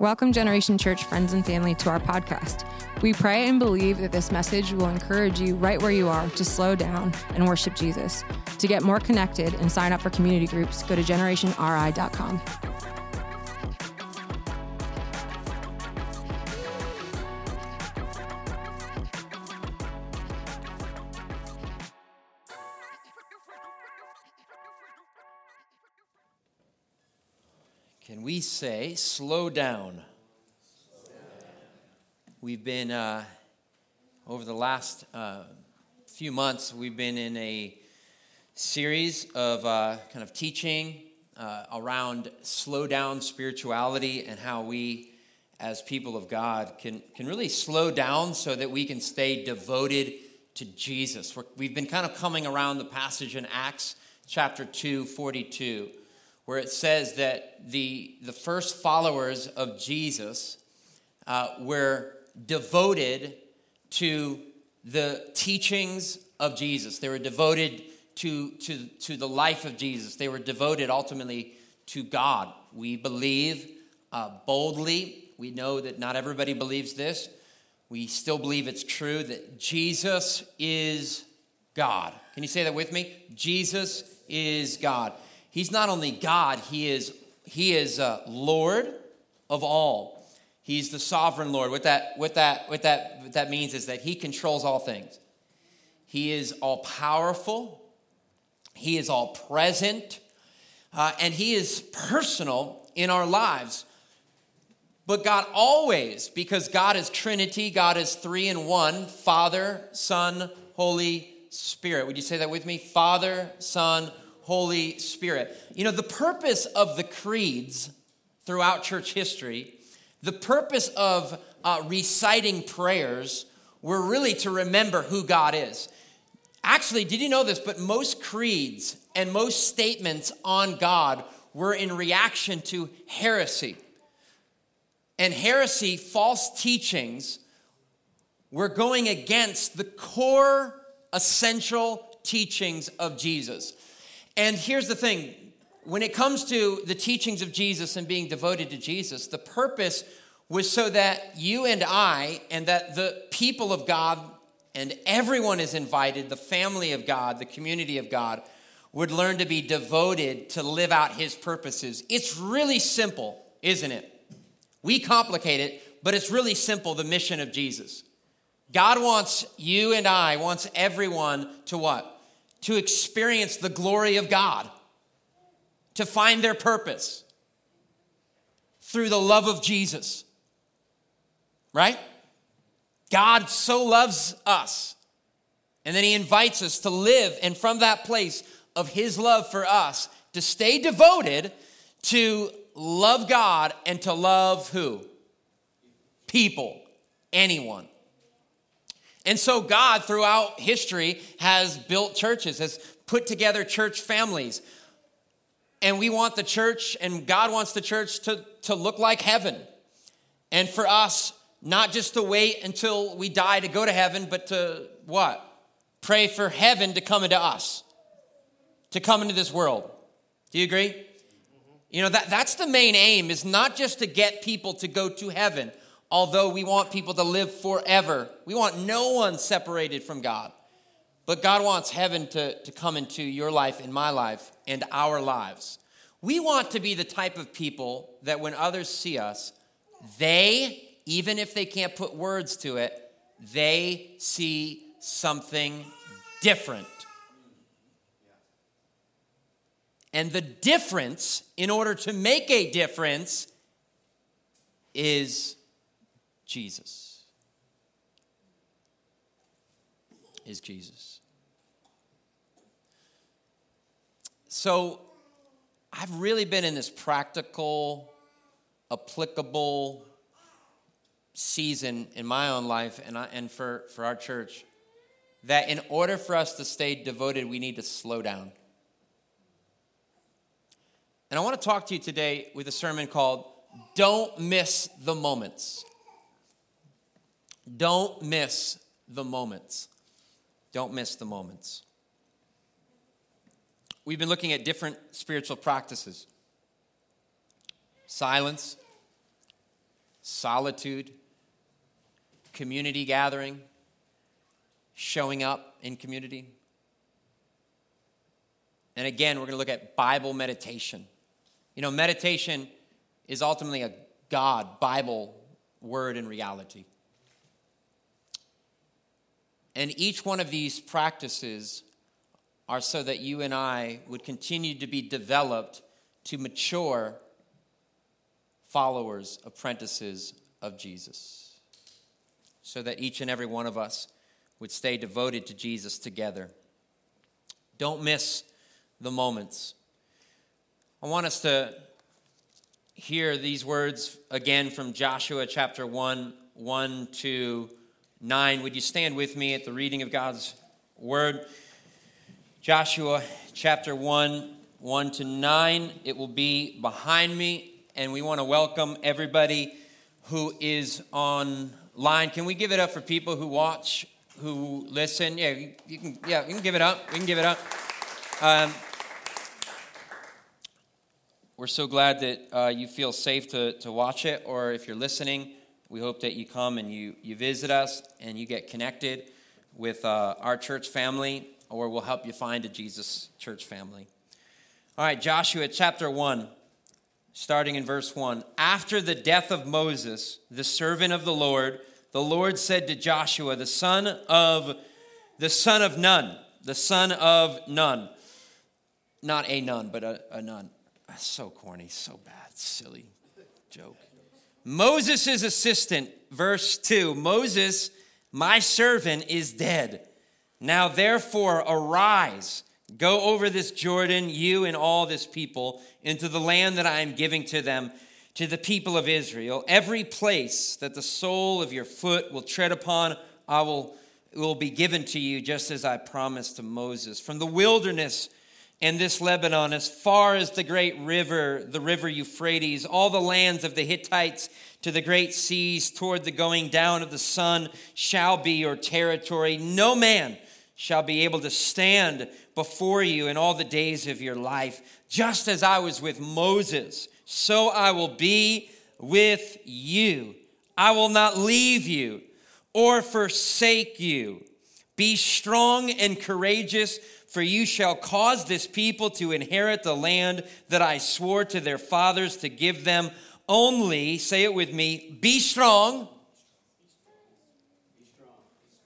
Welcome, Generation Church friends and family, to our podcast. We pray and believe that this message will encourage you right where you are to slow down and worship Jesus. To get more connected and sign up for community groups, go to generationri.com. say, slow down? We've been, uh, over the last uh, few months, we've been in a series of uh, kind of teaching uh, around slow down spirituality and how we, as people of God, can, can really slow down so that we can stay devoted to Jesus. we we've been kind of coming around the passage in Acts chapter 2, 42 where it says that the, the first followers of Jesus uh, were devoted to the teachings of Jesus. They were devoted to, to, to the life of Jesus. They were devoted ultimately to God. We believe uh, boldly. We know that not everybody believes this. We still believe it's true that Jesus is God. Can you say that with me? Jesus is God. He's not only God, he is, he is uh, Lord of all. He's the sovereign Lord. What that, what, that, what, that, what that means is that he controls all things. He is all powerful, he is all present, uh, and he is personal in our lives. But God always, because God is Trinity, God is three in one Father, Son, Holy Spirit. Would you say that with me? Father, Son, Holy Spirit. You know, the purpose of the creeds throughout church history, the purpose of uh, reciting prayers were really to remember who God is. Actually, did you know this? But most creeds and most statements on God were in reaction to heresy. And heresy, false teachings, were going against the core essential teachings of Jesus. And here's the thing when it comes to the teachings of Jesus and being devoted to Jesus, the purpose was so that you and I, and that the people of God and everyone is invited, the family of God, the community of God, would learn to be devoted to live out his purposes. It's really simple, isn't it? We complicate it, but it's really simple the mission of Jesus. God wants you and I, wants everyone to what? To experience the glory of God, to find their purpose through the love of Jesus. Right? God so loves us. And then he invites us to live, and from that place of his love for us, to stay devoted to love God and to love who? People, anyone. And so, God, throughout history, has built churches, has put together church families. And we want the church, and God wants the church to, to look like heaven. And for us, not just to wait until we die to go to heaven, but to what? Pray for heaven to come into us, to come into this world. Do you agree? You know, that, that's the main aim, is not just to get people to go to heaven, although we want people to live forever. We want no one separated from God. But God wants heaven to, to come into your life and my life and our lives. We want to be the type of people that when others see us, they, even if they can't put words to it, they see something different. And the difference, in order to make a difference, is Jesus. Is Jesus. So I've really been in this practical, applicable season in my own life and, I, and for, for our church that in order for us to stay devoted, we need to slow down. And I want to talk to you today with a sermon called Don't Miss the Moments. Don't miss the moments. Don't miss the moments. We've been looking at different spiritual practices silence, solitude, community gathering, showing up in community. And again, we're going to look at Bible meditation. You know, meditation is ultimately a God, Bible word in reality. And each one of these practices are so that you and I would continue to be developed to mature followers, apprentices of Jesus. So that each and every one of us would stay devoted to Jesus together. Don't miss the moments. I want us to hear these words again from Joshua chapter 1 1 to 9. Would you stand with me at the reading of God's word? Joshua chapter 1 1 to 9. It will be behind me, and we want to welcome everybody who is online. Can we give it up for people who watch, who listen? Yeah, you can, yeah, we can give it up. We can give it up. Um, we're so glad that uh, you feel safe to, to watch it, or if you're listening, we hope that you come and you, you visit us and you get connected with uh, our church family, or we'll help you find a Jesus church family. All right, Joshua chapter 1, starting in verse 1. After the death of Moses, the servant of the Lord, the Lord said to Joshua, the son of the son of Nun, the son of Nun, not a nun, but a, a nun so corny, so bad, silly joke. Moses' assistant, verse 2 Moses, my servant, is dead. Now therefore, arise, go over this Jordan, you and all this people, into the land that I am giving to them, to the people of Israel. Every place that the sole of your foot will tread upon, I will, will be given to you, just as I promised to Moses. From the wilderness, and this Lebanon, as far as the great river, the river Euphrates, all the lands of the Hittites to the great seas, toward the going down of the sun, shall be your territory. No man shall be able to stand before you in all the days of your life. Just as I was with Moses, so I will be with you. I will not leave you or forsake you. Be strong and courageous for you shall cause this people to inherit the land that I swore to their fathers to give them. Only, say it with me, be strong.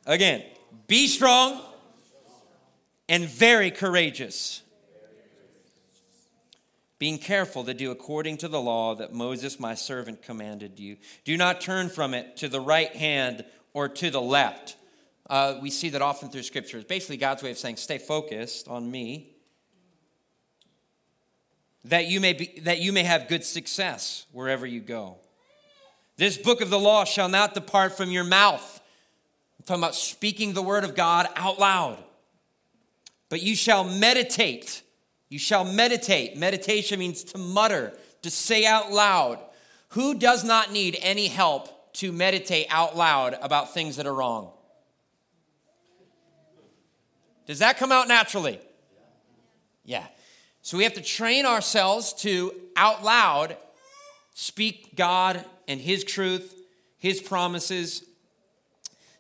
Again, be strong and very courageous. Being careful to do according to the law that Moses, my servant, commanded you. Do not turn from it to the right hand or to the left uh, we see that often through Scripture. It's basically God's way of saying, stay focused on me, that you may, be, that you may have good success wherever you go. This book of the law shall not depart from your mouth. I'm talking about speaking the word of God out loud. But you shall meditate. You shall meditate. Meditation means to mutter, to say out loud. Who does not need any help to meditate out loud about things that are wrong? Does that come out naturally? Yeah. So we have to train ourselves to out loud speak God and His truth, His promises,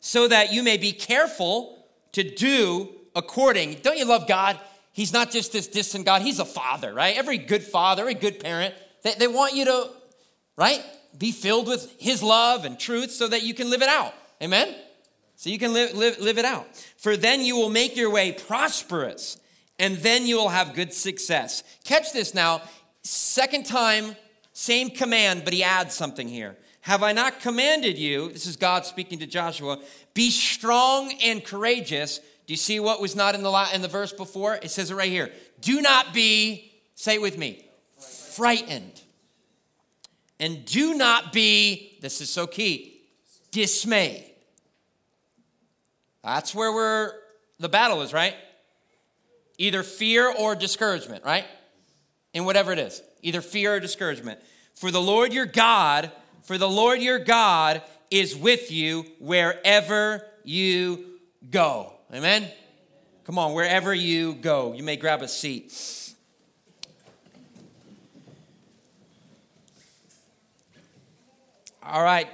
so that you may be careful to do according. Don't you love God? He's not just this distant God, He's a father, right? Every good father, every good parent, they, they want you to, right? Be filled with His love and truth so that you can live it out. Amen? So you can live, live, live it out. For then you will make your way prosperous, and then you will have good success. Catch this now. Second time, same command, but he adds something here. Have I not commanded you? This is God speaking to Joshua. Be strong and courageous. Do you see what was not in the, in the verse before? It says it right here. Do not be, say it with me, frightened. And do not be, this is so key, dismayed. That's where we're the battle is, right? Either fear or discouragement, right? In whatever it is, either fear or discouragement. For the Lord your God, for the Lord your God is with you wherever you go. Amen? Come on, wherever you go. You may grab a seat. All right.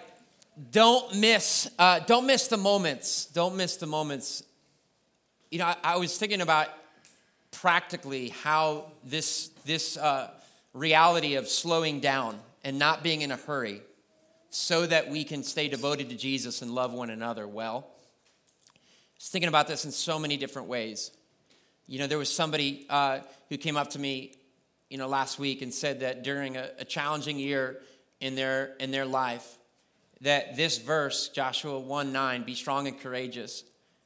Don't miss, uh, don't miss the moments. Don't miss the moments. You know, I, I was thinking about practically how this, this uh, reality of slowing down and not being in a hurry so that we can stay devoted to Jesus and love one another well. I was thinking about this in so many different ways. You know, there was somebody uh, who came up to me, you know, last week and said that during a, a challenging year in their in their life, that this verse, Joshua 1 9, be strong and courageous,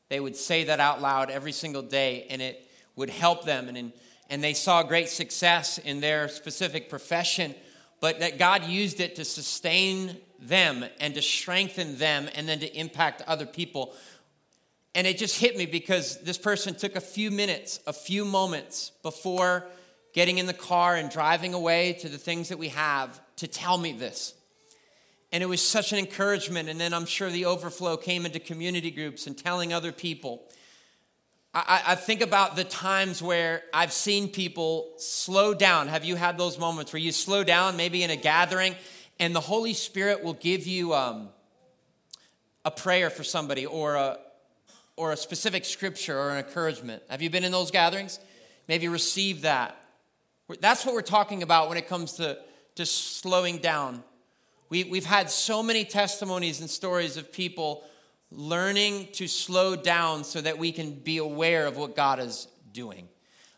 they would say that out loud every single day and it would help them. And, and they saw great success in their specific profession, but that God used it to sustain them and to strengthen them and then to impact other people. And it just hit me because this person took a few minutes, a few moments before getting in the car and driving away to the things that we have to tell me this. And it was such an encouragement. And then I'm sure the overflow came into community groups and telling other people. I, I, think about the times where I've seen people slow down. Have you had those moments where you slow down, maybe in a gathering, and the Holy Spirit will give you um, a prayer for somebody or a, or a specific scripture or an encouragement? Have you been in those gatherings? Maybe receive that. That's what we're talking about when it comes to, to slowing down. We, we've had so many testimonies and stories of people learning to slow down so that we can be aware of what God is doing.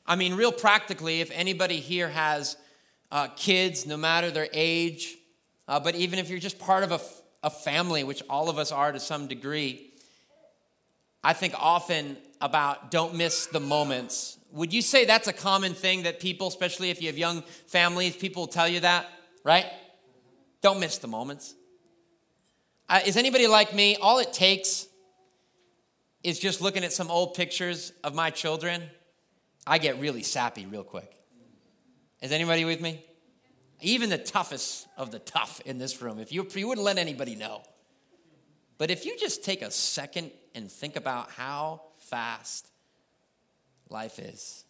I mean, real practically, if anybody here has uh, kids, no matter their age, uh, but even if you're just part of a, a family, which all of us are to some degree, I think often about don't miss the moments. Would you say that's a common thing that people, especially if you have young families, people tell you that, right? Don't miss the moments. Uh, is anybody like me? All it takes is just looking at some old pictures of my children. I get really sappy real quick. Is anybody with me? Even the toughest of the tough in this room, if you, you wouldn't let anybody know. But if you just take a second and think about how fast life is,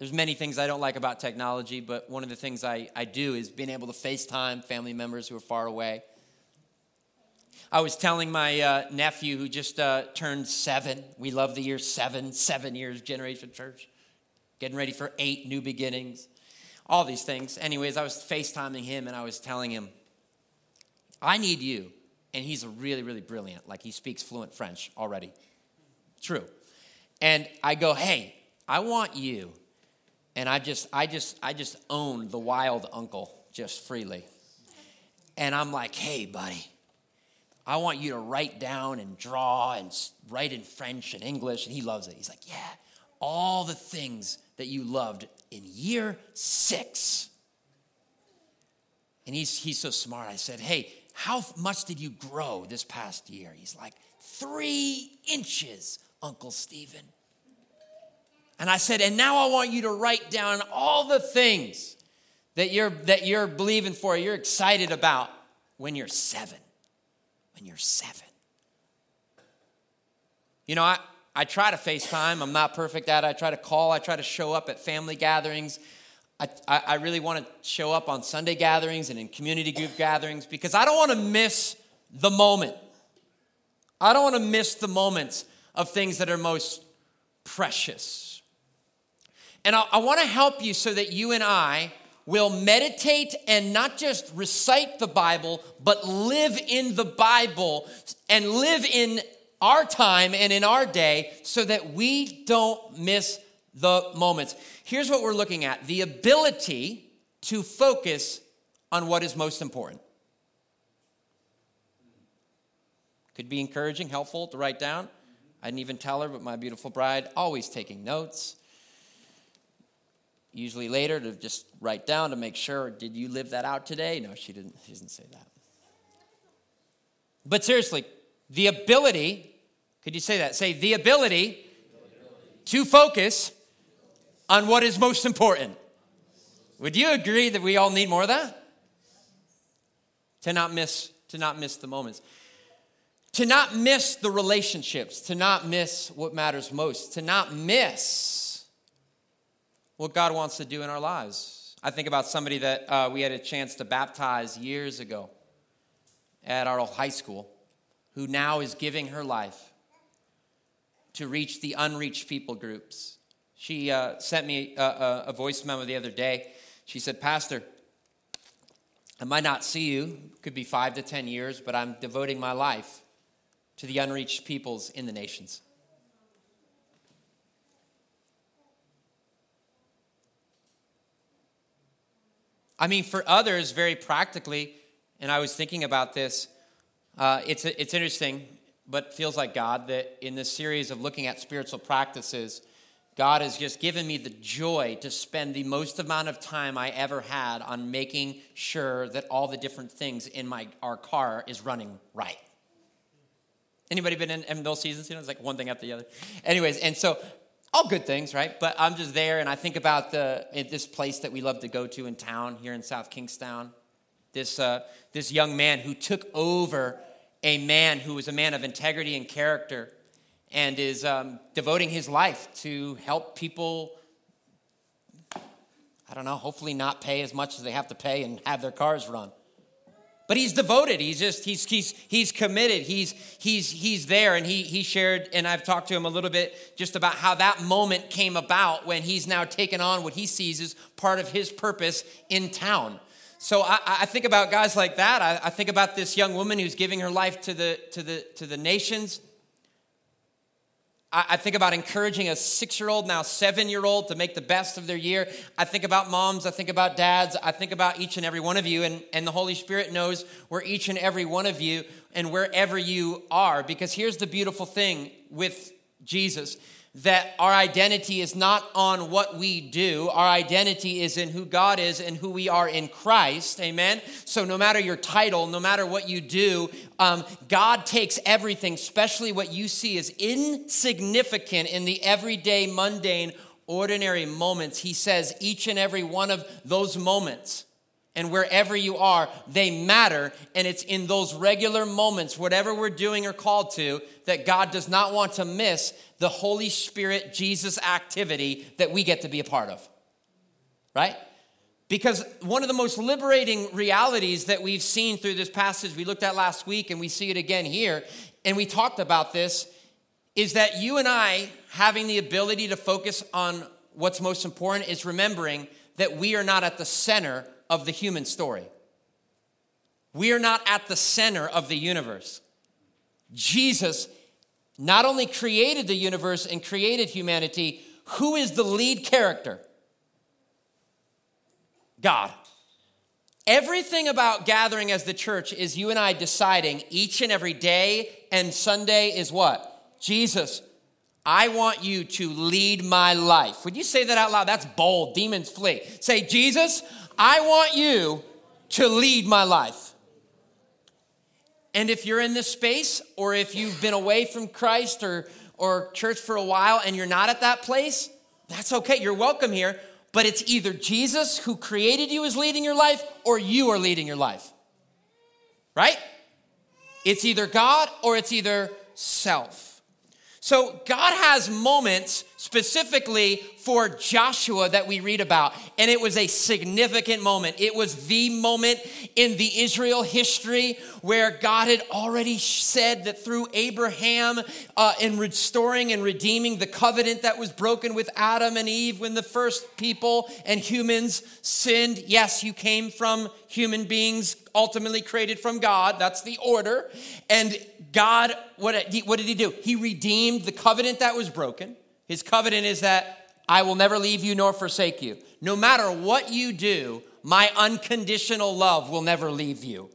there's many things I don't like about technology, but one of the things I, I do is being able to FaceTime family members who are far away. I was telling my uh, nephew who just uh, turned seven, we love the year seven, seven years, Generation Church, getting ready for eight new beginnings, all these things. Anyways, I was FaceTiming him and I was telling him, I need you. And he's really, really brilliant. Like he speaks fluent French already. True. And I go, hey, I want you and I just, I just, I just own the wild uncle just freely. And I'm like, hey, buddy, I want you to write down and draw and write in French and English. And he loves it. He's like, yeah, all the things that you loved in year six. And he's, he's so smart. I said, hey, how much did you grow this past year? He's like, three inches, Uncle Stephen. And I said, and now I want you to write down all the things that you're, that you're believing for, you're excited about when you're seven. When you're seven. You know, I, I try to FaceTime. I'm not perfect at it. I try to call. I try to show up at family gatherings. I, I, I really want to show up on Sunday gatherings and in community group gatherings because I don't want to miss the moment. I don't want to miss the moments of things that are most precious. And I, I want to help you so that you and I will meditate and not just recite the Bible, but live in the Bible and live in our time and in our day so that we don't miss the moments. Here's what we're looking at the ability to focus on what is most important. Could be encouraging, helpful to write down. I didn't even tell her, but my beautiful bride, always taking notes usually later to just write down to make sure did you live that out today? No she didn't she didn't say that. But seriously the ability could you say that? Say the ability to focus on what is most important. Would you agree that we all need more of that? To not miss to not miss the moments. To not miss the relationships to not miss what matters most to not miss what God wants to do in our lives. I think about somebody that uh, we had a chance to baptize years ago at our old high school who now is giving her life to reach the unreached people groups. She uh, sent me a, a, a voice memo the other day. She said, Pastor, I might not see you, could be five to 10 years, but I'm devoting my life to the unreached peoples in the nations. I mean, for others, very practically, and I was thinking about this, uh, it's, it's interesting, but feels like God that in this series of looking at spiritual practices, God has just given me the joy to spend the most amount of time I ever had on making sure that all the different things in my our car is running right. Anybody been in, in those seasons? You know, it's like one thing after the other. Anyways, and so all good things, right? But I'm just there, and I think about the this place that we love to go to in town here in South Kingstown. This uh, this young man who took over a man who was a man of integrity and character and is um, devoting his life to help people, I don't know, hopefully not pay as much as they have to pay and have their cars run. But he's devoted. He's just, he's, he's, he's committed. He's, he's, he's there. And he, he shared, and I've talked to him a little bit just about how that moment came about when he's now taken on what he sees as part of his purpose in town. So I, I think about guys like that. I, I think about this young woman who's giving her life to the, to the, to the nations I think about encouraging a six year old, now seven year old, to make the best of their year. I think about moms. I think about dads. I think about each and every one of you. And, and the Holy Spirit knows where each and every one of you and wherever you are. Because here's the beautiful thing with Jesus that our identity is not on what we do. Our identity is in who God is and who we are in Christ. Amen. So, no matter your title, no matter what you do, um, God takes everything, especially what you see as insignificant in the everyday, mundane, ordinary moments. He says each and every one of those moments and wherever you are, they matter. And it's in those regular moments, whatever we're doing or called to, that God does not want to miss the Holy Spirit, Jesus activity that we get to be a part of. Right? Because one of the most liberating realities that we've seen through this passage we looked at last week, and we see it again here, and we talked about this, is that you and I having the ability to focus on what's most important is remembering that we are not at the center of the human story. We are not at the center of the universe. Jesus not only created the universe and created humanity, who is the lead character? God. Everything about gathering as the church is you and I deciding each and every day and Sunday is what? Jesus, I want you to lead my life. Would you say that out loud? That's bold. Demons flee. Say, Jesus, I want you to lead my life. And if you're in this space, or if you've been away from Christ or, or church for a while and you're not at that place, that's okay. You're welcome here. But it's either Jesus who created you is leading your life, or you are leading your life. Right? It's either God or it's either self. So God has moments specifically for Joshua that we read about. And it was a significant moment. It was the moment in the Israel history where God had already said that through Abraham, uh, in restoring and redeeming the covenant that was broken with Adam and Eve when the first people and humans sinned. Yes, you came from human beings ultimately created from God. That's the order. And God, what, what did he do? He redeemed the covenant that was broken. His covenant is that I will never leave you nor forsake you. No matter what you do, my unconditional love will never leave you.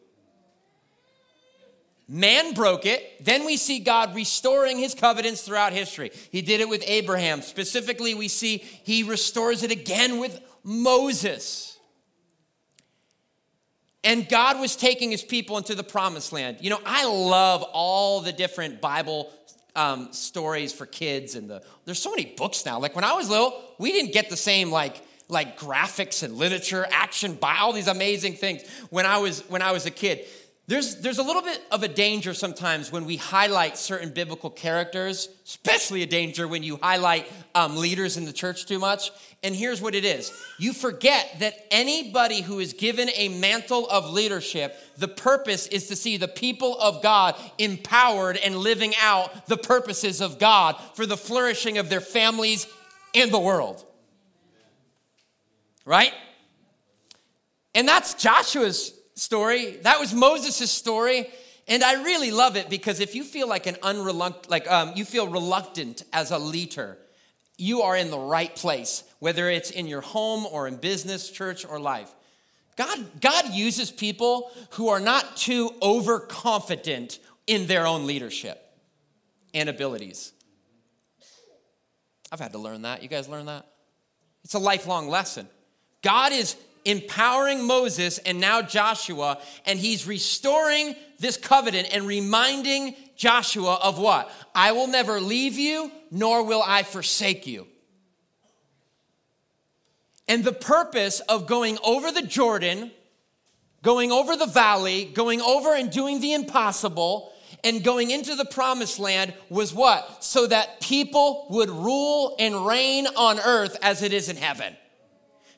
Man broke it. Then we see God restoring his covenants throughout history. He did it with Abraham. Specifically, we see he restores it again with Moses. And God was taking his people into the promised land. You know, I love all the different Bible um, stories for kids and the there's so many books now like when i was little we didn't get the same like like graphics and literature action by all these amazing things when i was when i was a kid There's, there's a little bit of a danger sometimes when we highlight certain biblical characters, especially a danger when you highlight um, leaders in the church too much. And here's what it is you forget that anybody who is given a mantle of leadership, the purpose is to see the people of God empowered and living out the purposes of God for the flourishing of their families and the world. Right? And that's Joshua's story. That was Moses' story. And I really love it because if you feel like an unreluctant, like um, you feel reluctant as a leader, you are in the right place, whether it's in your home or in business, church, or life. God, God uses people who are not too overconfident in their own leadership and abilities. I've had to learn that. You guys learn that? It's a lifelong lesson. God is empowering Moses and now Joshua, and he's restoring this covenant and reminding Joshua of what? I will never leave you, nor will I forsake you. And the purpose of going over the Jordan, going over the valley, going over and doing the impossible, and going into the promised land was what? So that people would rule and reign on earth as it is in heaven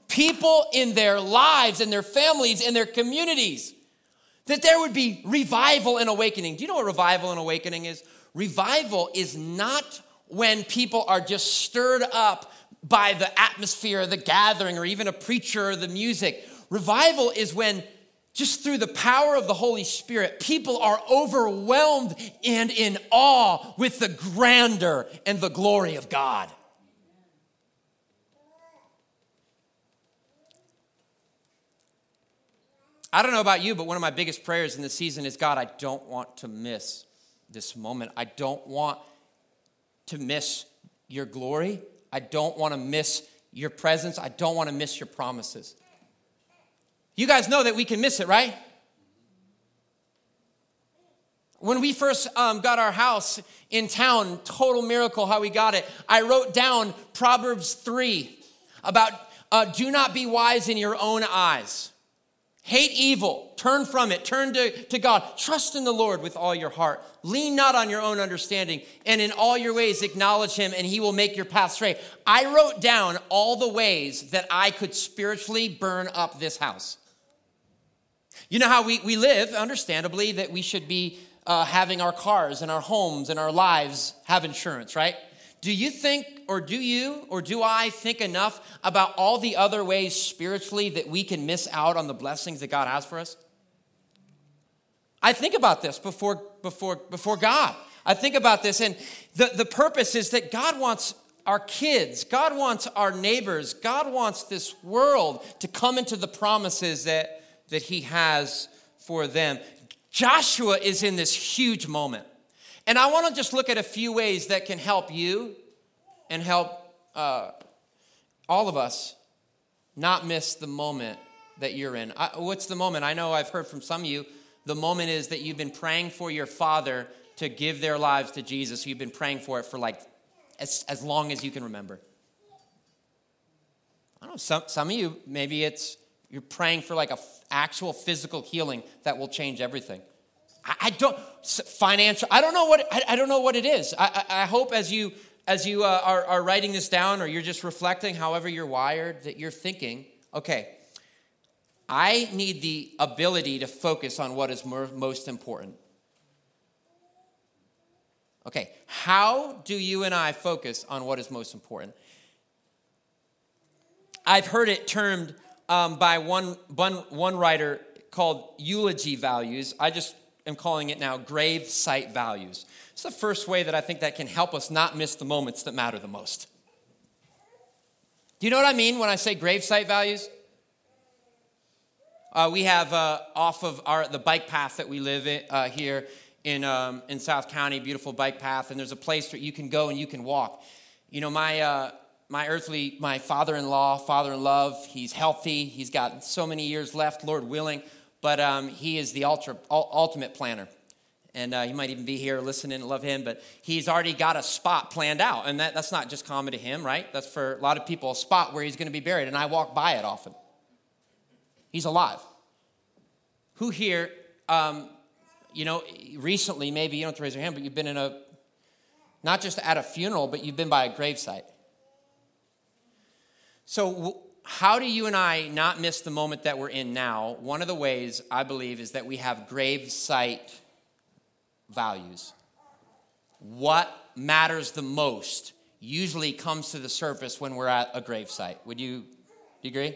people in their lives and their families and their communities. That there would be revival and awakening. Do you know what revival and awakening is? Revival is not when people are just stirred up by the atmosphere, the gathering, or even a preacher or the music. Revival is when just through the power of the Holy Spirit, people are overwhelmed and in awe with the grandeur and the glory of God. I don't know about you, but one of my biggest prayers in this season is God, I don't want to miss this moment. I don't want to miss your glory. I don't want to miss your presence. I don't want to miss your promises. You guys know that we can miss it, right? When we first um, got our house in town, total miracle how we got it. I wrote down Proverbs 3 about uh, do not be wise in your own eyes. Hate evil, turn from it, turn to, to God. Trust in the Lord with all your heart. Lean not on your own understanding, and in all your ways acknowledge Him, and He will make your path straight. I wrote down all the ways that I could spiritually burn up this house. You know how we, we live, understandably, that we should be uh, having our cars and our homes and our lives have insurance, right? Do you think, or do you, or do I think enough about all the other ways spiritually that we can miss out on the blessings that God has for us? I think about this before, before, before God. I think about this, and the, the purpose is that God wants our kids, God wants our neighbors, God wants this world to come into the promises that, that He has for them. Joshua is in this huge moment. And I want to just look at a few ways that can help you and help uh, all of us not miss the moment that you're in. I, what's the moment? I know I've heard from some of you. The moment is that you've been praying for your father to give their lives to Jesus. You've been praying for it for like as, as long as you can remember. I don't know, some, some of you, maybe it's you're praying for like a f- actual physical healing that will change everything. I, don't financial. I don't know what I, I don't know what it is. I, I, I hope as you as you uh, are, are writing this down, or you're just reflecting, however you're wired, that you're thinking, okay, I need the ability to focus on what is more, most important. Okay, how do you and I focus on what is most important? I've heard it termed um, by one, one, one writer called eulogy values. I just am calling it now grave site values. It's the first way that I think that can help us not miss the moments that matter the most. Do you know what I mean when I say grave site values? Uh, we have uh, off of our the bike path that we live in uh, here in um, in South County, beautiful bike path, and there's a place where you can go and you can walk. You know, my uh, my earthly my father-in-law, father in love, he's healthy. He's got so many years left, Lord willing but um, he is the ultra, ultimate planner. And uh, he might even be here listening and love him, but he's already got a spot planned out. And that, that's not just common to him, right? That's for a lot of people, a spot where he's going to be buried. And I walk by it often. He's alive. Who here um, you know, recently, maybe you don't have to raise your hand, but you've been in a, not just at a funeral, but you've been by a gravesite. So, how do you and I not miss the moment that we're in now? One of the ways I believe is that we have grave gravesite values. What matters the most usually comes to the surface when we're at a gravesite. Would you, you agree?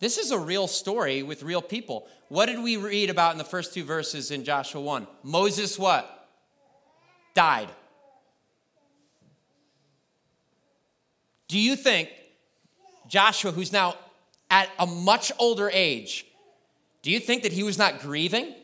This is a real story with real people. What did we read about in the first two verses in Joshua 1? Moses what? Died. Do you think Joshua, who's now at a much older age, do you think that he was not grieving?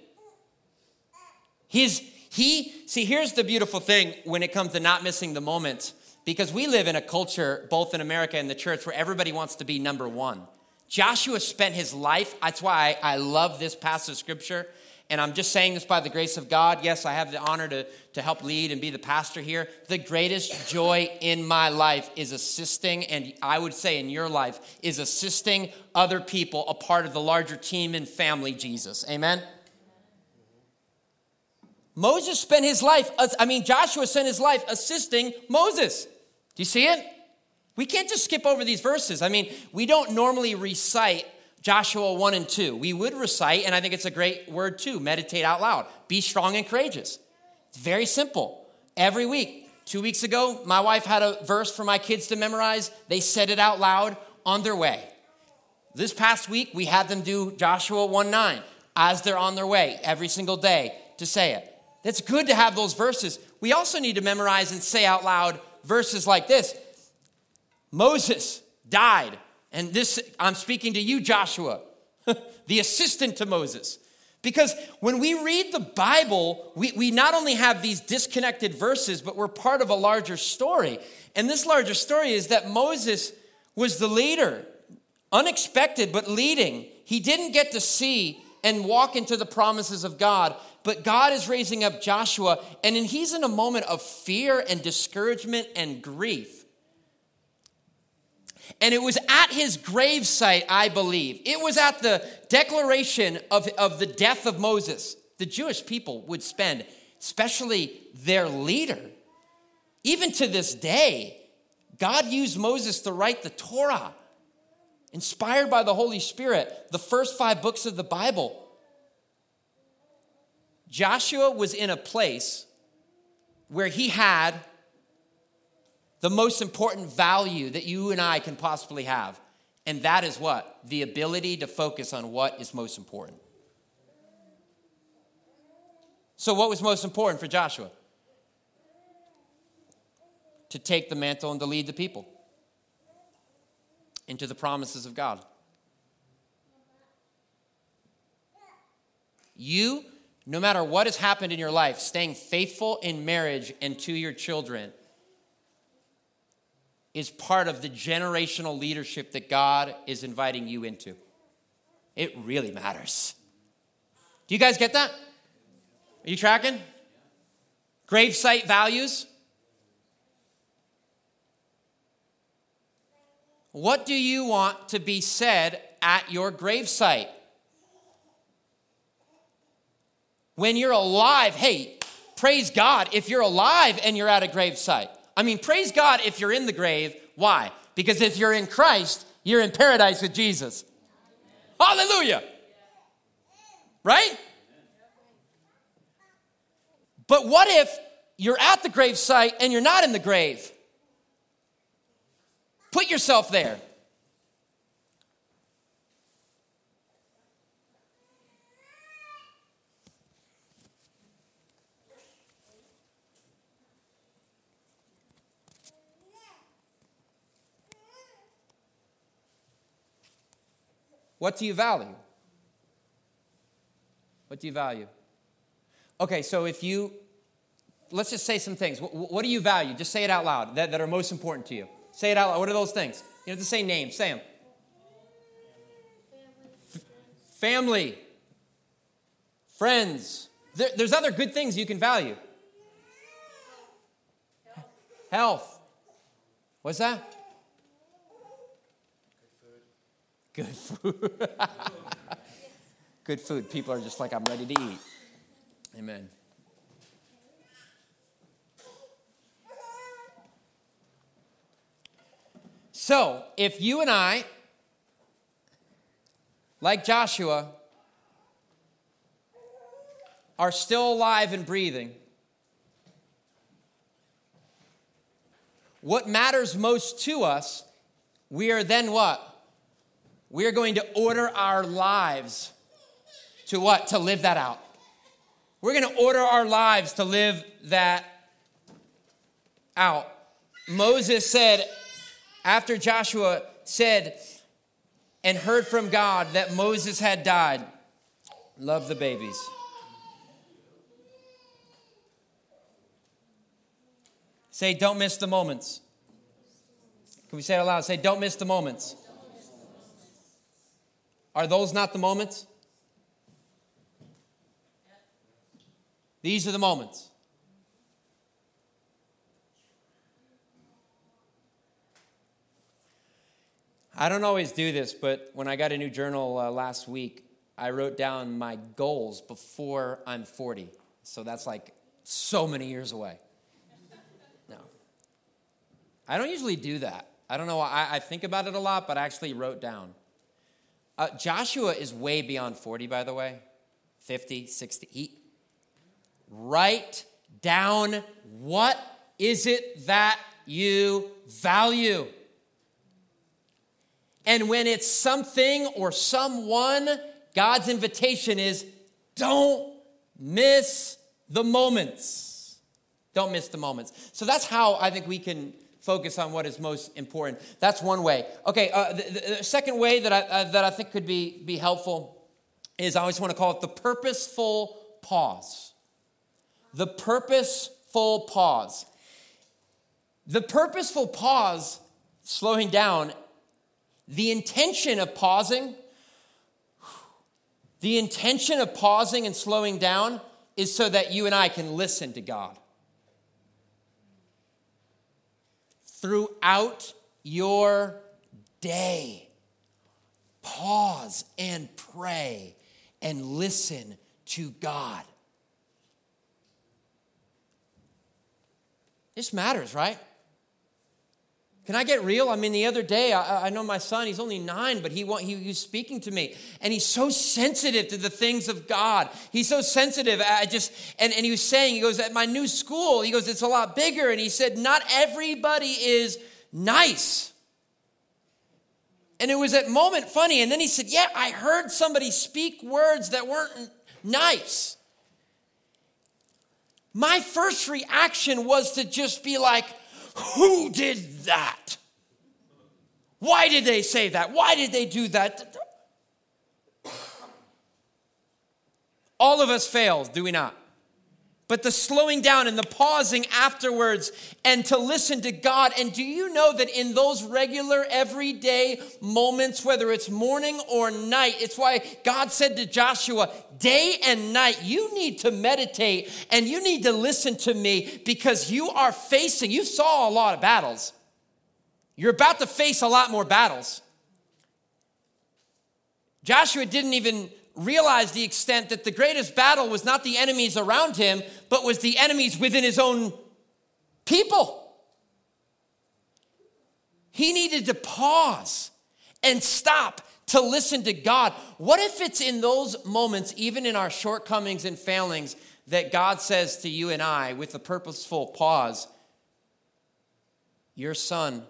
He's, he, see, here's the beautiful thing when it comes to not missing the moment, because we live in a culture, both in America and the church, where everybody wants to be number one. Joshua spent his life, that's why I, love this passage of scripture. And I'm just saying this by the grace of God. Yes, I have the honor to, to help lead and be the pastor here. The greatest joy in my life is assisting, and I would say in your life, is assisting other people, a part of the larger team and family, Jesus. Amen? Moses spent his life, I mean, Joshua spent his life assisting Moses. Do you see it? We can't just skip over these verses. I mean, we don't normally recite Joshua 1 and 2. We would recite, and I think it's a great word too meditate out loud. Be strong and courageous. It's very simple. Every week, two weeks ago, my wife had a verse for my kids to memorize. They said it out loud on their way. This past week, we had them do Joshua 1 9 as they're on their way every single day to say it. It's good to have those verses. We also need to memorize and say out loud verses like this Moses died and this, I'm speaking to you, Joshua, the assistant to Moses. Because when we read the Bible, we, we not only have these disconnected verses, but we're part of a larger story. And this larger story is that Moses was the leader, unexpected, but leading. He didn't get to see and walk into the promises of God, but God is raising up Joshua, and he's in a moment of fear and discouragement and grief. And it was at his gravesite, I believe. It was at the declaration of, of the death of Moses. The Jewish people would spend, especially their leader. Even to this day, God used Moses to write the Torah, inspired by the Holy Spirit, the first five books of the Bible. Joshua was in a place where he had the most important value that you and I can possibly have. And that is what? The ability to focus on what is most important. So, what was most important for Joshua? To take the mantle and to lead the people into the promises of God. You, no matter what has happened in your life, staying faithful in marriage and to your children is part of the generational leadership that God is inviting you into. It really matters. Do you guys get that? Are you tracking? Gravesite values. What do you want to be said at your gravesite? When you're alive, hey, praise God if you're alive and you're at a gravesite. I mean, praise God if you're in the grave. Why? Because if you're in Christ, you're in paradise with Jesus. Hallelujah. Right? But what if you're at the grave site and you're not in the grave? Put yourself there. What do you value? What do you value? Okay, so if you, let's just say some things. What, what do you value? Just say it out loud that, that are most important to you. Say it out loud. What are those things? You have to say names. Say them. Family, friends. There, there's other good things you can value. Health. What's that? Good food. good food. People are just like, I'm ready to eat. Amen. So, if you and I, like Joshua, are still alive and breathing, what matters most to us, we are then what? We are going to order our lives to what? To live that out. We're going to order our lives to live that out. Moses said, after Joshua said and heard from God that Moses had died, love the babies. Say, don't miss the moments. Can we say it aloud? Say, don't miss the moments. Are those not the moments? These are the moments. I don't always do this, but when I got a new journal uh, last week, I wrote down my goals before I'm 40. So that's like so many years away. No. I don't usually do that. I don't know. I, I think about it a lot, but I actually wrote down. Uh, Joshua is way beyond 40, by the way 50, 60. He, write down what is it that you value. And when it's something or someone, God's invitation is don't miss the moments. Don't miss the moments. So that's how I think we can focus on what is most important. That's one way. Okay, uh, the, the, second way that I, uh, that I think could be, be helpful is I always want to call it the purposeful pause. The purposeful pause. The purposeful pause, slowing down, the intention of pausing, the intention of pausing and slowing down is so that you and I can listen to God. Throughout your day, pause and pray and listen to God. This matters, right? Can I get real? I mean, the other day, I, I know my son, he's only nine, but he, he, he was speaking to me, and he's so sensitive to the things of God. He's so sensitive. I just, and, and he was saying, he goes, at my new school, he goes, it's a lot bigger. And he said, not everybody is nice. And it was that moment funny. And then he said, yeah, I heard somebody speak words that weren't nice. My first reaction was to just be like, who did that? Why did they say that? Why did they do that? All of us fail, do we not? But the slowing down and the pausing afterwards and to listen to God. And do you know that in those regular, everyday moments, whether it's morning or night, it's why God said to Joshua, day and night, you need to meditate and you need to listen to me because you are facing, you saw a lot of battles. You're about to face a lot more battles. Joshua didn't even realize the extent that the greatest battle was not the enemies around him, but was the enemies within his own people. He needed to pause and stop to listen to God. What if it's in those moments, even in our shortcomings and failings, that God says to you and I with a purposeful pause, Your son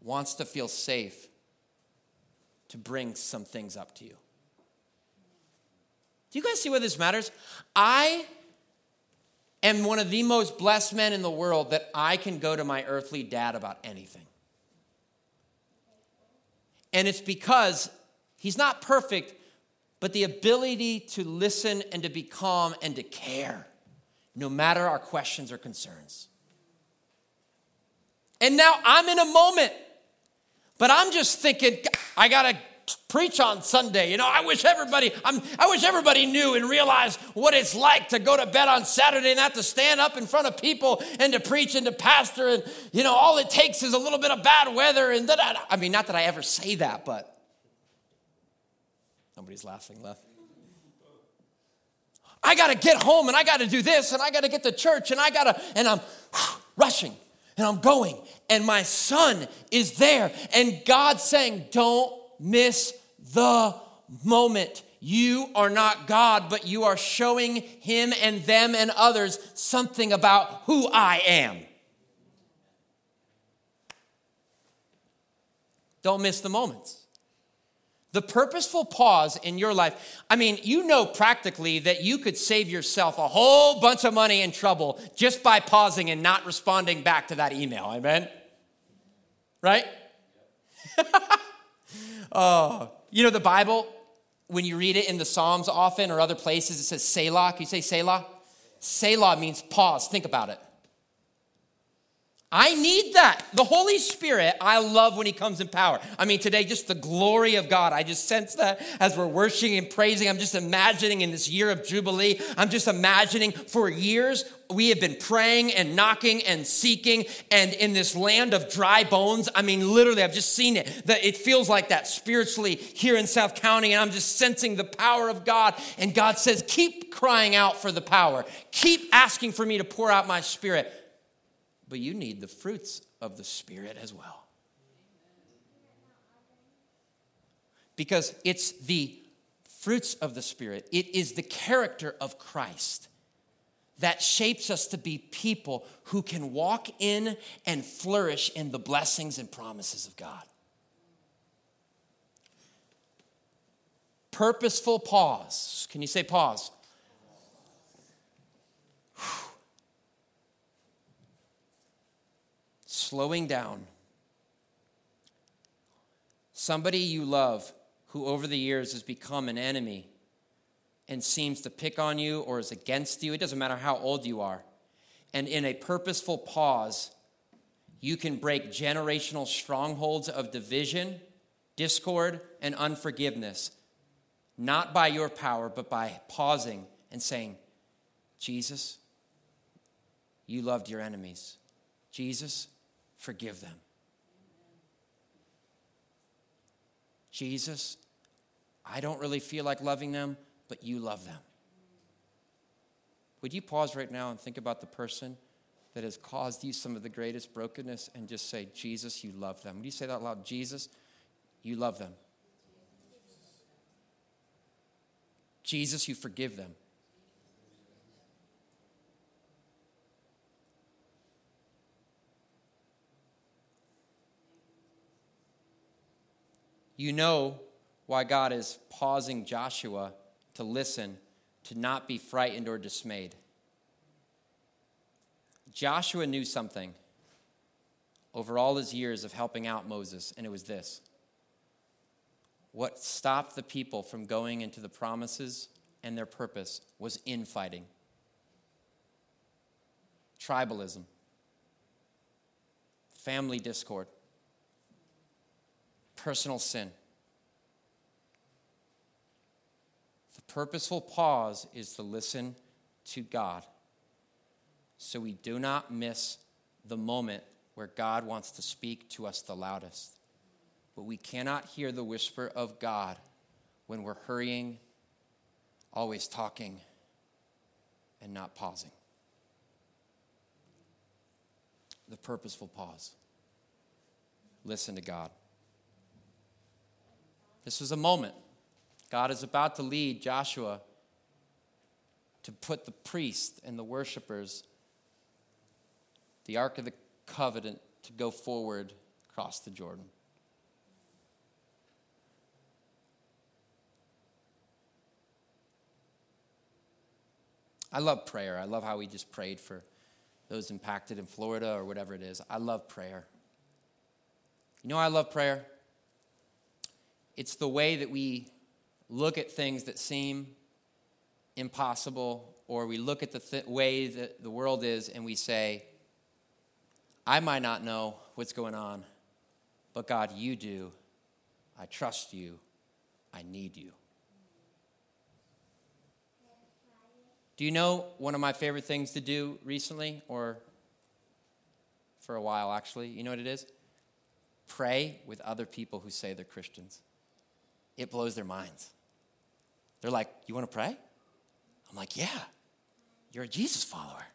wants to feel safe to bring some things up to you. Do you guys see why this matters? I am one of the most blessed men in the world that I can go to my earthly dad about anything. And it's because he's not perfect, but the ability to listen and to be calm and to care, no matter our questions or concerns. And now I'm in a moment, but I'm just thinking, I gotta preach on Sunday. You know, I wish everybody, I'm, I wish everybody knew and realized what it's like to go to bed on Saturday and have to stand up in front of people and to preach and to pastor. And, you know, all it takes is a little bit of bad weather. And da-da-da. I mean, not that I ever say that, but nobody's laughing left. I got to get home and I got to do this and I got to get to church and I got to, and I'm rushing and I'm going and my son is there and God's saying, don't miss the moment. You are not God, but you are showing him and them and others something about who I am. Don't miss the moments. The purposeful pause in your life. I mean, you know practically that you could save yourself a whole bunch of money and trouble just by pausing and not responding back to that email. Amen? Right? oh, you know, the Bible, when you read it in the Psalms often or other places, it says Selah. Can you say Selah? Selah means pause. Think about it. I need that. The Holy Spirit, I love when He comes in power. I mean, today, just the glory of God. I just sense that as we're worshiping and praising. I'm just imagining in this year of Jubilee, I'm just imagining for years we have been praying and knocking and seeking. And in this land of dry bones, I mean, literally, I've just seen it. That it feels like that spiritually here in South County. And I'm just sensing the power of God. And God says, keep crying out for the power, keep asking for me to pour out my spirit but you need the fruits of the Spirit as well. Because it's the fruits of the Spirit, it is the character of Christ that shapes us to be people who can walk in and flourish in the blessings and promises of God. Purposeful pause. Can you say pause? slowing down. Somebody you love who over the years has become an enemy and seems to pick on you or is against you, it doesn't matter how old you are. And in a purposeful pause, you can break generational strongholds of division, discord, and unforgiveness, not by your power, but by pausing and saying, Jesus, you loved your enemies. Jesus, forgive them. Jesus, I don't really feel like loving them, but you love them. Would you pause right now and think about the person that has caused you some of the greatest brokenness and just say, Jesus, you love them? Would you say that loud? Jesus, you love them. Jesus, you forgive them. You know why God is pausing Joshua to listen, to not be frightened or dismayed. Joshua knew something over all his years of helping out Moses, and it was this. What stopped the people from going into the promises and their purpose was infighting, tribalism, family discord personal sin. Purposeful pause is to listen to God so we do not miss the moment where God wants to speak to us the loudest. But we cannot hear the whisper of God when we're hurrying, always talking, and not pausing. The purposeful pause. Listen to God. This was a moment. God is about to lead Joshua to put the priests and the worshipers, the Ark of the Covenant, to go forward across the Jordan. I love prayer. I love how we just prayed for those impacted in Florida or whatever it is. I love prayer. You know I love prayer? It's the way that we look at things that seem impossible, or we look at the th- way that the world is and we say, I might not know what's going on, but God, you do. I trust you. I need you. Do you know one of my favorite things to do recently, or for a while actually? You know what it is? Pray with other people who say they're Christians it blows their minds. They're like, You want to pray? I'm like, Yeah, you're a Jesus follower.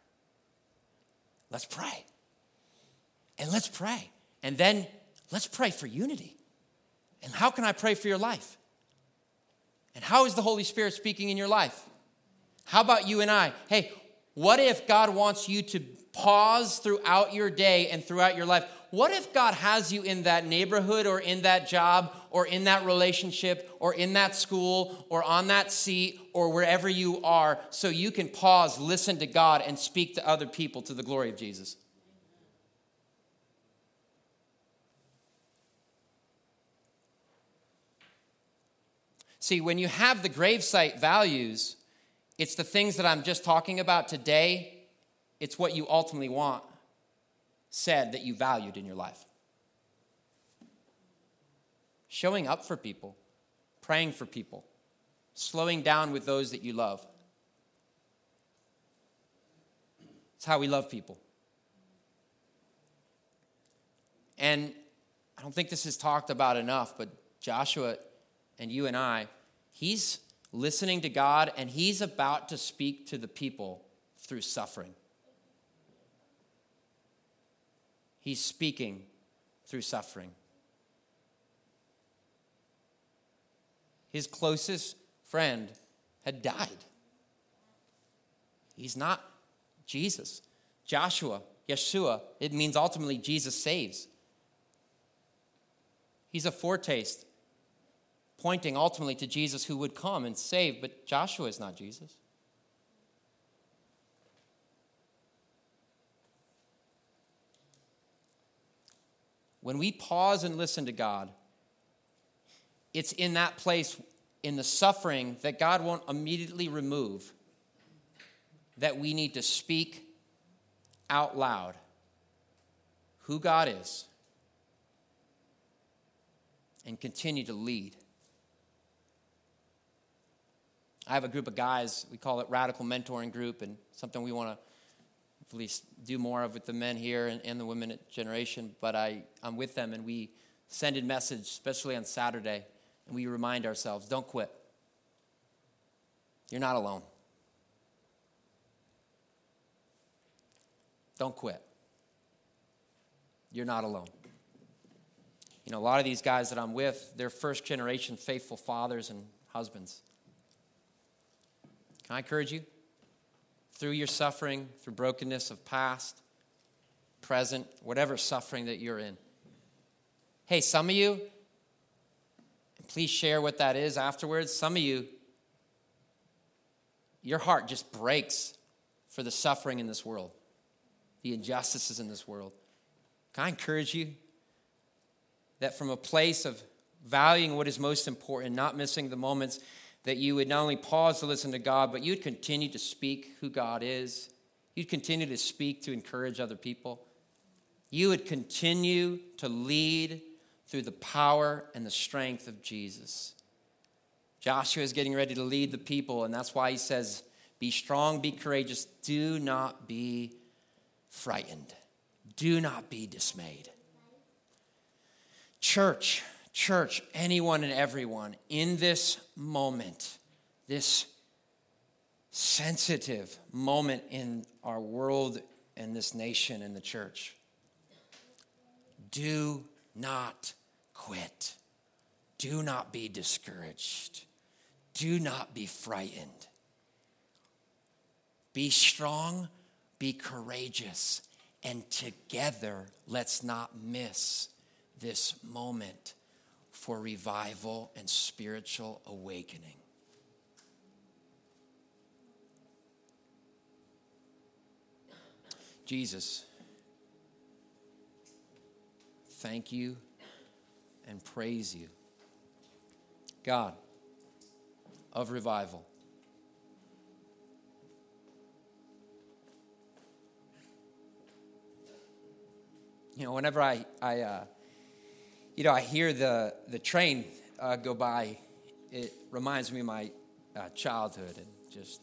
Let's pray. And let's pray. And then let's pray for unity. And how can I pray for your life? And how is the Holy Spirit speaking in your life? How about you and I? Hey, what if God wants you to pause throughout your day and throughout your life? What if God has you in that neighborhood or in that job or in that relationship or in that school or on that seat or wherever you are so you can pause, listen to God, and speak to other people to the glory of Jesus? See, when you have the gravesite values, it's the things that I'm just talking about today, it's what you ultimately want said that you valued in your life. Showing up for people, praying for people, slowing down with those that you love. It's how we love people. And I don't think this is talked about enough, but Joshua and you and I, he's listening to God and he's about to speak to the people through suffering. He's speaking through suffering. His closest friend had died. He's not Jesus. Joshua, Yeshua, it means ultimately Jesus saves. He's a foretaste pointing ultimately to Jesus who would come and save, but Joshua is not Jesus. When we pause and listen to God, it's in that place, in the suffering that God won't immediately remove, that we need to speak out loud who God is and continue to lead. I have a group of guys, we call it Radical Mentoring Group, and something we want to least do more of with the men here and, and the women at Generation. But I, I'm with them, and we send a message, especially on Saturday, and we remind ourselves don't quit. You're not alone. Don't quit. You're not alone. You know, a lot of these guys that I'm with, they're first generation faithful fathers and husbands. Can I encourage you? Through your suffering, through brokenness of past, present, whatever suffering that you're in. Hey, some of you, please share what that is afterwards. Some of you, your heart just breaks for the suffering in this world, the injustices in this world. Can I encourage you that from a place of valuing what is most important, not missing the moments, that you would not only pause to listen to God, but you'd continue to speak who God is. You'd continue to speak to encourage other people. You would continue to lead through the power and the strength of Jesus. Joshua is getting ready to lead the people, and that's why he says, Be strong, be courageous, do not be frightened, do not be dismayed. Church, church, anyone and everyone, in this moment, this sensitive moment in our world and this nation and the church, do not quit. Do not be discouraged. Do not be frightened. Be strong, be courageous, and together let's not miss this moment for revival and spiritual awakening. Jesus, thank you and praise you. God of revival. You know, whenever I, I uh, you know, I hear the, the train uh, go by, it reminds me of my uh, childhood and just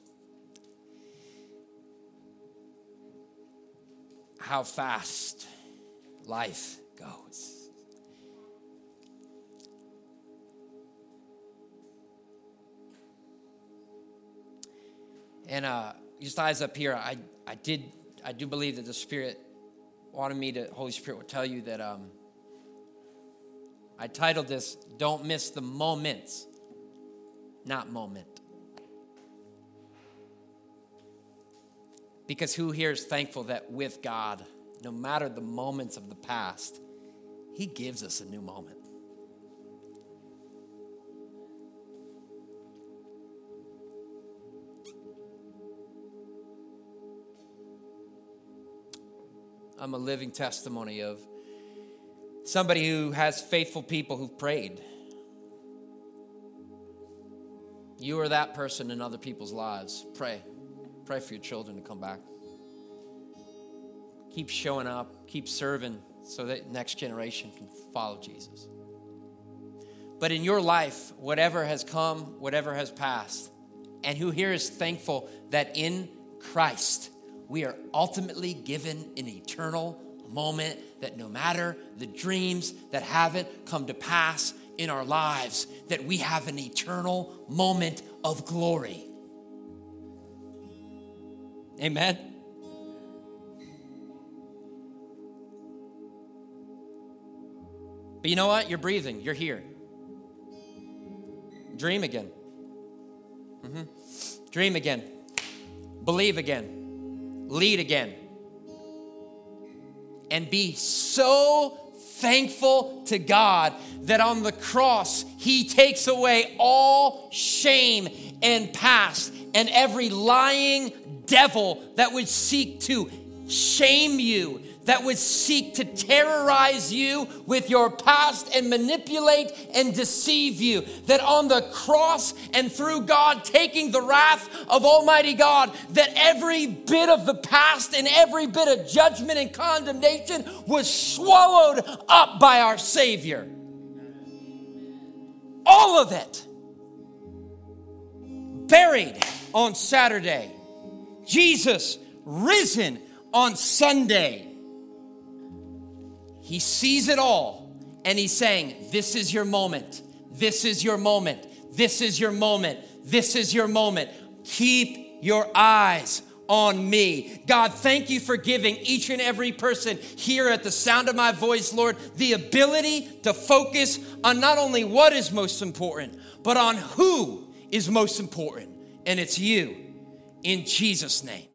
how fast life goes. And uh, just eyes up here, I, I did I do believe that the Spirit wanted me to, Holy Spirit would tell you that um, I titled this, Don't Miss the Moments, not Moment. Because who here is thankful that with God, no matter the moments of the past, He gives us a new moment? I'm a living testimony of somebody who has faithful people who've prayed. You are that person in other people's lives. Pray. Pray for your children to come back. Keep showing up, keep serving so that next generation can follow Jesus. But in your life, whatever has come, whatever has passed, and who here is thankful that in Christ we are ultimately given an eternal moment that no matter the dreams that haven't come to pass in our lives, that we have an eternal moment of glory. Amen. But you know what? You're breathing, you're here. Dream again. Mm-hmm. Dream again. Believe again lead again. And be so thankful to God that on the cross, He takes away all shame and past and every lying devil that would seek to shame you that would seek to terrorize you with your past and manipulate and deceive you. That on the cross and through God taking the wrath of Almighty God, that every bit of the past and every bit of judgment and condemnation was swallowed up by our Savior. All of it. Buried on Saturday. Jesus risen on Sunday. He sees it all and he's saying, This is your moment. This is your moment. This is your moment. This is your moment. Keep your eyes on me. God, thank you for giving each and every person here at the sound of my voice, Lord, the ability to focus on not only what is most important, but on who is most important. And it's you in Jesus' name.